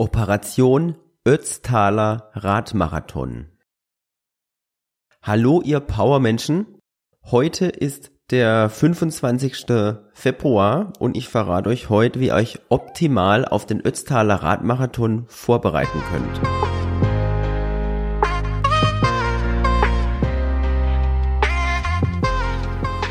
Operation Ötztaler Radmarathon. Hallo ihr Powermenschen. Heute ist der 25. Februar und ich verrate euch heute, wie ihr euch optimal auf den Ötztaler Radmarathon vorbereiten könnt.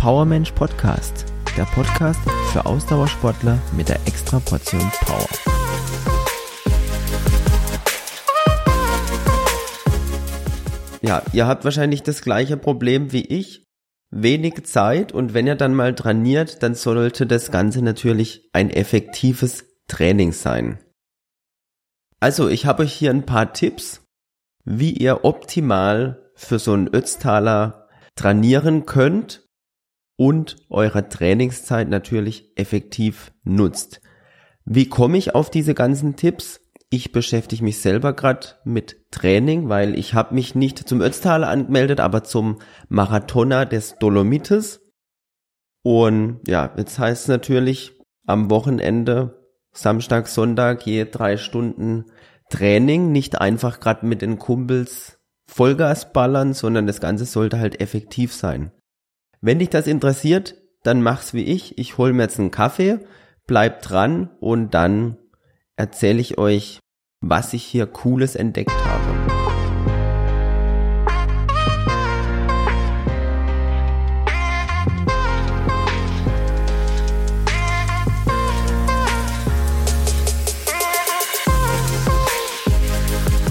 Powermensch Podcast. Der Podcast für Ausdauersportler mit der extra Portion Power. Ja, ihr habt wahrscheinlich das gleiche Problem wie ich. Wenig Zeit und wenn ihr dann mal trainiert, dann sollte das Ganze natürlich ein effektives Training sein. Also, ich habe euch hier ein paar Tipps, wie ihr optimal für so einen Ötztaler trainieren könnt und eure Trainingszeit natürlich effektiv nutzt. Wie komme ich auf diese ganzen Tipps? Ich beschäftige mich selber gerade mit Training, weil ich habe mich nicht zum Ötztaler angemeldet, aber zum Marathoner des Dolomites. Und ja, jetzt heißt es natürlich am Wochenende, Samstag, Sonntag, je drei Stunden Training, nicht einfach gerade mit den Kumpels Vollgas ballern, sondern das Ganze sollte halt effektiv sein. Wenn dich das interessiert, dann mach's wie ich. Ich hol mir jetzt einen Kaffee, bleib dran und dann erzähle ich euch, was ich hier Cooles entdeckt habe.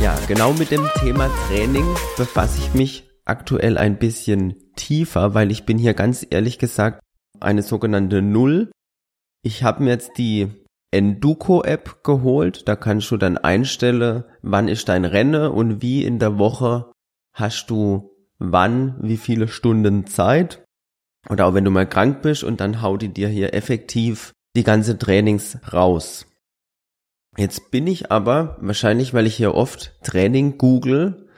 Ja, genau mit dem Thema Training befasse ich mich aktuell ein bisschen tiefer, weil ich bin hier ganz ehrlich gesagt eine sogenannte Null. Ich habe mir jetzt die Enduko-App geholt. Da kannst du dann einstellen, wann ist dein Rennen und wie in der Woche hast du wann, wie viele Stunden Zeit. Oder auch wenn du mal krank bist und dann haut die dir hier effektiv die ganze Trainings raus. Jetzt bin ich aber, wahrscheinlich weil ich hier oft Training google,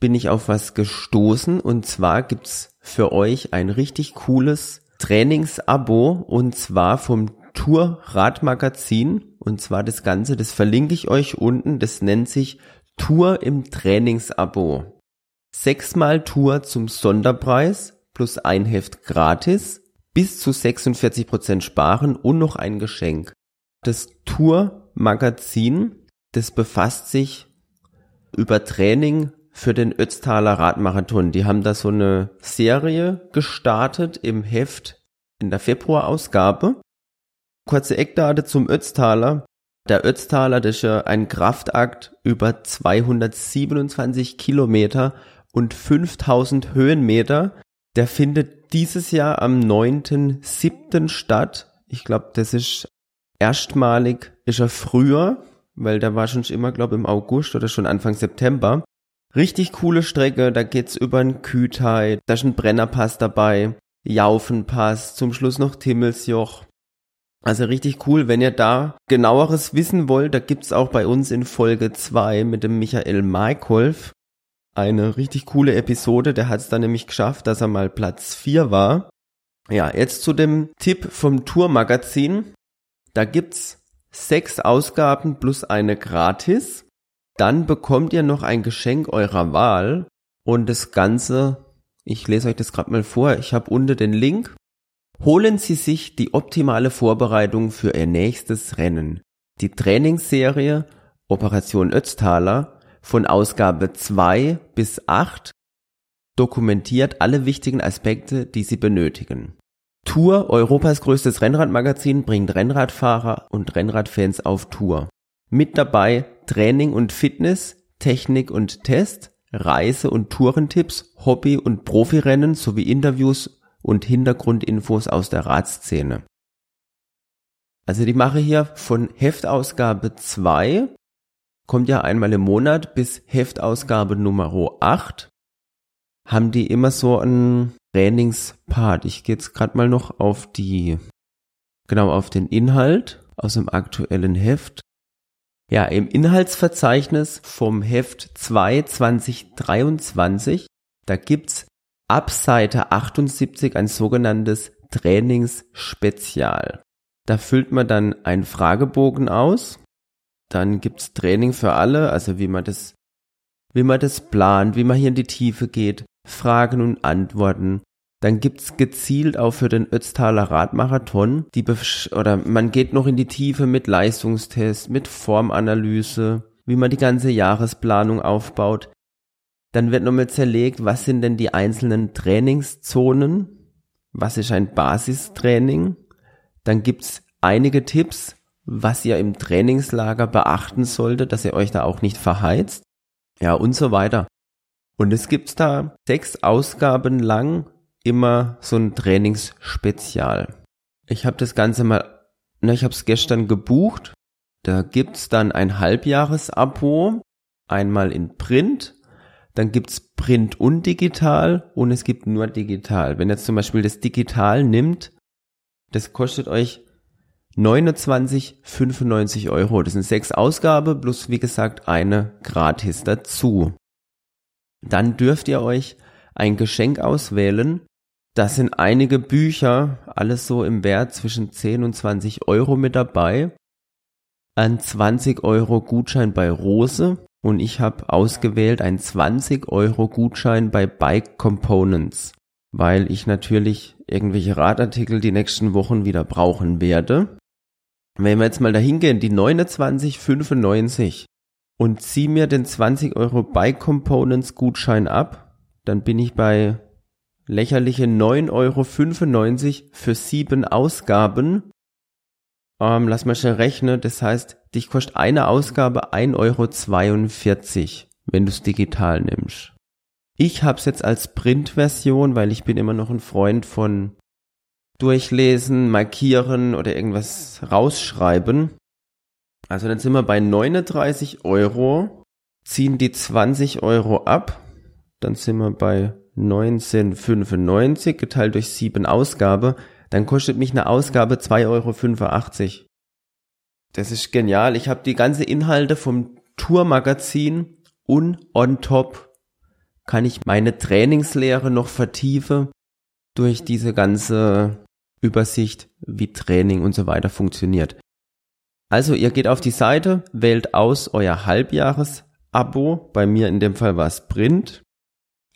bin ich auf was gestoßen und zwar gibt's für euch ein richtig cooles Trainingsabo und zwar vom Tour Radmagazin und zwar das Ganze, das verlinke ich euch unten, das nennt sich Tour im Trainingsabo. Sechsmal Tour zum Sonderpreis plus ein Heft gratis, bis zu 46 Prozent sparen und noch ein Geschenk. Das Tour Magazin, das befasst sich über Training für den Ötztaler Radmarathon. Die haben da so eine Serie gestartet im Heft in der Februarausgabe Kurze Eckdate zum Ötztaler. Der Ötztaler, das ist ja ein Kraftakt über 227 Kilometer und 5000 Höhenmeter. Der findet dieses Jahr am 9.7. statt. Ich glaube, das ist erstmalig, ist er früher, weil der war schon immer, glaube im August oder schon Anfang September. Richtig coole Strecke, da geht's über ein Kütai, da ist ein Brennerpass dabei, Jaufenpass, zum Schluss noch Timmelsjoch. Also richtig cool, wenn ihr da genaueres wissen wollt, da gibt's auch bei uns in Folge 2 mit dem Michael Maikolf eine richtig coole Episode, der hat es dann nämlich geschafft, dass er mal Platz 4 war. Ja, jetzt zu dem Tipp vom Tourmagazin. Da gibt's sechs Ausgaben plus eine gratis. Dann bekommt ihr noch ein Geschenk eurer Wahl und das Ganze, ich lese euch das gerade mal vor, ich habe unten den Link Holen Sie sich die optimale Vorbereitung für Ihr nächstes Rennen. Die Trainingsserie Operation Ötztaler von Ausgabe 2 bis 8 dokumentiert alle wichtigen Aspekte, die Sie benötigen. Tour, Europas größtes Rennradmagazin, bringt Rennradfahrer und Rennradfans auf Tour. Mit dabei Training und Fitness, Technik und Test, Reise- und Tourentipps, Hobby- und Profirennen sowie Interviews und Hintergrundinfos aus der Radszene. Also die mache hier von Heftausgabe 2, kommt ja einmal im Monat, bis Heftausgabe Nummer 8, haben die immer so einen Trainingspart. Ich gehe jetzt gerade mal noch auf die, genau auf den Inhalt aus dem aktuellen Heft. Ja, im Inhaltsverzeichnis vom Heft 2 2023, da gibt's ab Seite 78 ein sogenanntes Trainingsspezial. Da füllt man dann einen Fragebogen aus. Dann gibt's Training für alle, also wie man das, wie man das plant, wie man hier in die Tiefe geht, Fragen und Antworten. Dann gibt's gezielt auch für den Ötztaler Radmarathon die oder man geht noch in die Tiefe mit Leistungstest, mit Formanalyse, wie man die ganze Jahresplanung aufbaut. Dann wird nochmal zerlegt, was sind denn die einzelnen Trainingszonen? Was ist ein Basistraining? Dann gibt's einige Tipps, was ihr im Trainingslager beachten solltet, dass ihr euch da auch nicht verheizt. Ja, und so weiter. Und es gibt da sechs Ausgaben lang immer so ein Trainingsspezial. Ich habe das Ganze mal, na, ich habe es gestern gebucht. Da gibt's dann ein Halbjahresabo, einmal in Print, dann gibt's Print und digital und es gibt nur digital. Wenn ihr jetzt zum Beispiel das digital nimmt, das kostet euch 29,95 Euro. Das sind sechs Ausgabe plus wie gesagt eine gratis dazu. Dann dürft ihr euch ein Geschenk auswählen. Das sind einige Bücher, alles so im Wert zwischen 10 und 20 Euro mit dabei. Ein 20 Euro Gutschein bei Rose und ich habe ausgewählt ein 20 Euro Gutschein bei Bike Components, weil ich natürlich irgendwelche Radartikel die nächsten Wochen wieder brauchen werde. Wenn wir jetzt mal dahin gehen, die 29,95 und zieh mir den 20 Euro Bike Components Gutschein ab, dann bin ich bei lächerliche 9,95 Euro für sieben Ausgaben. Ähm, lass mal schnell rechnen, das heißt, dich kostet eine Ausgabe 1,42 Euro, wenn du es digital nimmst. Ich hab's jetzt als Printversion, weil ich bin immer noch ein Freund von durchlesen, markieren oder irgendwas rausschreiben. Also dann sind wir bei 39 Euro, ziehen die 20 Euro ab, dann sind wir bei 19,95 geteilt durch 7 Ausgabe, dann kostet mich eine Ausgabe 2,85 Euro. Das ist genial. Ich habe die ganze Inhalte vom Tourmagazin und on top kann ich meine Trainingslehre noch vertiefen durch diese ganze Übersicht, wie Training und so weiter funktioniert. Also ihr geht auf die Seite, wählt aus euer Halbjahres-Abo. Bei mir in dem Fall war es Print.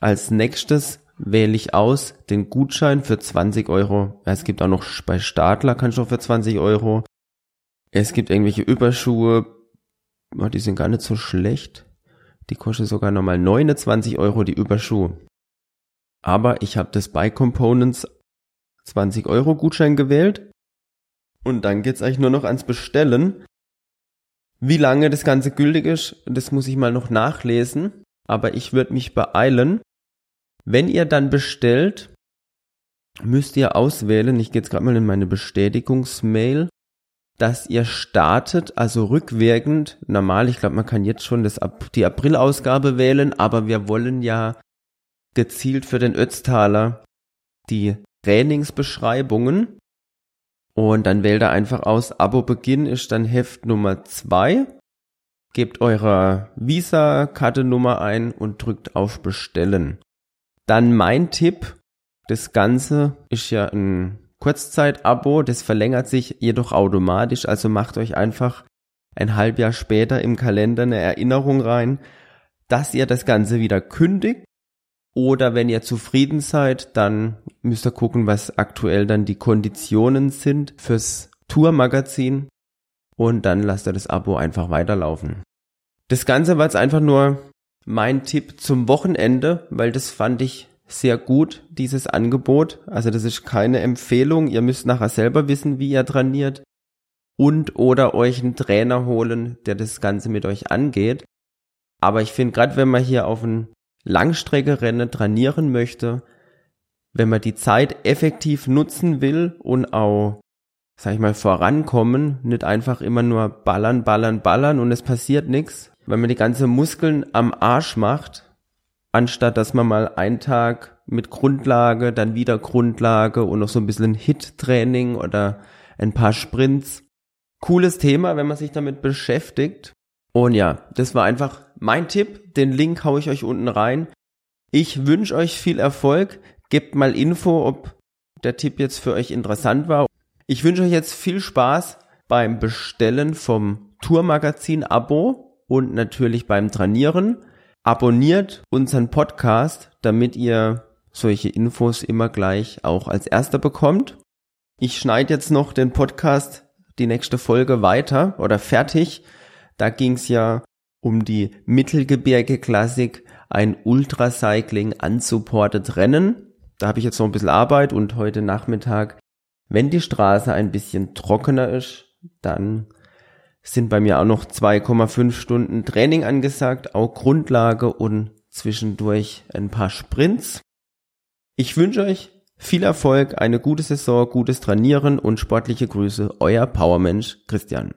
Als nächstes wähle ich aus den Gutschein für 20 Euro. Es gibt auch noch bei Stadler kannst du auch für 20 Euro. Es gibt irgendwelche Überschuhe. Oh, die sind gar nicht so schlecht. Die kosten sogar nochmal 29 Euro die Überschuhe. Aber ich habe das Buy Components 20 Euro Gutschein gewählt. Und dann geht's eigentlich nur noch ans Bestellen. Wie lange das Ganze gültig ist, das muss ich mal noch nachlesen. Aber ich würde mich beeilen. Wenn ihr dann bestellt, müsst ihr auswählen, ich gehe jetzt gerade mal in meine Bestätigungsmail, dass ihr startet, also rückwirkend, normal, ich glaube, man kann jetzt schon das, die April-Ausgabe wählen, aber wir wollen ja gezielt für den Ötztaler die Trainingsbeschreibungen. Und dann wählt er einfach aus, Abo-Beginn ist dann Heft Nummer zwei. Gebt eure Visa-Karte-Nummer ein und drückt auf Bestellen. Dann mein Tipp, das Ganze ist ja ein Kurzzeit-Abo, das verlängert sich jedoch automatisch, also macht euch einfach ein Halbjahr später im Kalender eine Erinnerung rein, dass ihr das Ganze wieder kündigt oder wenn ihr zufrieden seid, dann müsst ihr gucken, was aktuell dann die Konditionen sind fürs Tour-Magazin. Und dann lasst ihr das Abo einfach weiterlaufen. Das Ganze war jetzt einfach nur mein Tipp zum Wochenende, weil das fand ich sehr gut, dieses Angebot. Also das ist keine Empfehlung. Ihr müsst nachher selber wissen, wie ihr trainiert. Und oder euch einen Trainer holen, der das Ganze mit euch angeht. Aber ich finde, gerade wenn man hier auf ein Langstreckerennen trainieren möchte, wenn man die Zeit effektiv nutzen will und auch, sag ich mal, vorankommen, nicht einfach immer nur ballern, ballern, ballern und es passiert nichts, wenn man die ganze Muskeln am Arsch macht, anstatt dass man mal einen Tag mit Grundlage, dann wieder Grundlage und noch so ein bisschen Hit-Training oder ein paar Sprints. Cooles Thema, wenn man sich damit beschäftigt. Und ja, das war einfach mein Tipp. Den Link haue ich euch unten rein. Ich wünsche euch viel Erfolg. Gebt mal Info, ob der Tipp jetzt für euch interessant war. Ich wünsche euch jetzt viel Spaß beim Bestellen vom Tourmagazin-Abo und natürlich beim Trainieren. Abonniert unseren Podcast, damit ihr solche Infos immer gleich auch als erster bekommt. Ich schneide jetzt noch den Podcast, die nächste Folge weiter oder fertig. Da ging es ja um die Mittelgebirge-Klassik, ein Ultracycling unsupported Rennen. Da habe ich jetzt noch ein bisschen Arbeit und heute Nachmittag, wenn die Straße ein bisschen trockener ist, dann sind bei mir auch noch 2,5 Stunden Training angesagt, auch Grundlage und zwischendurch ein paar Sprints. Ich wünsche euch viel Erfolg, eine gute Saison, gutes Trainieren und sportliche Grüße, euer Powermensch Christian.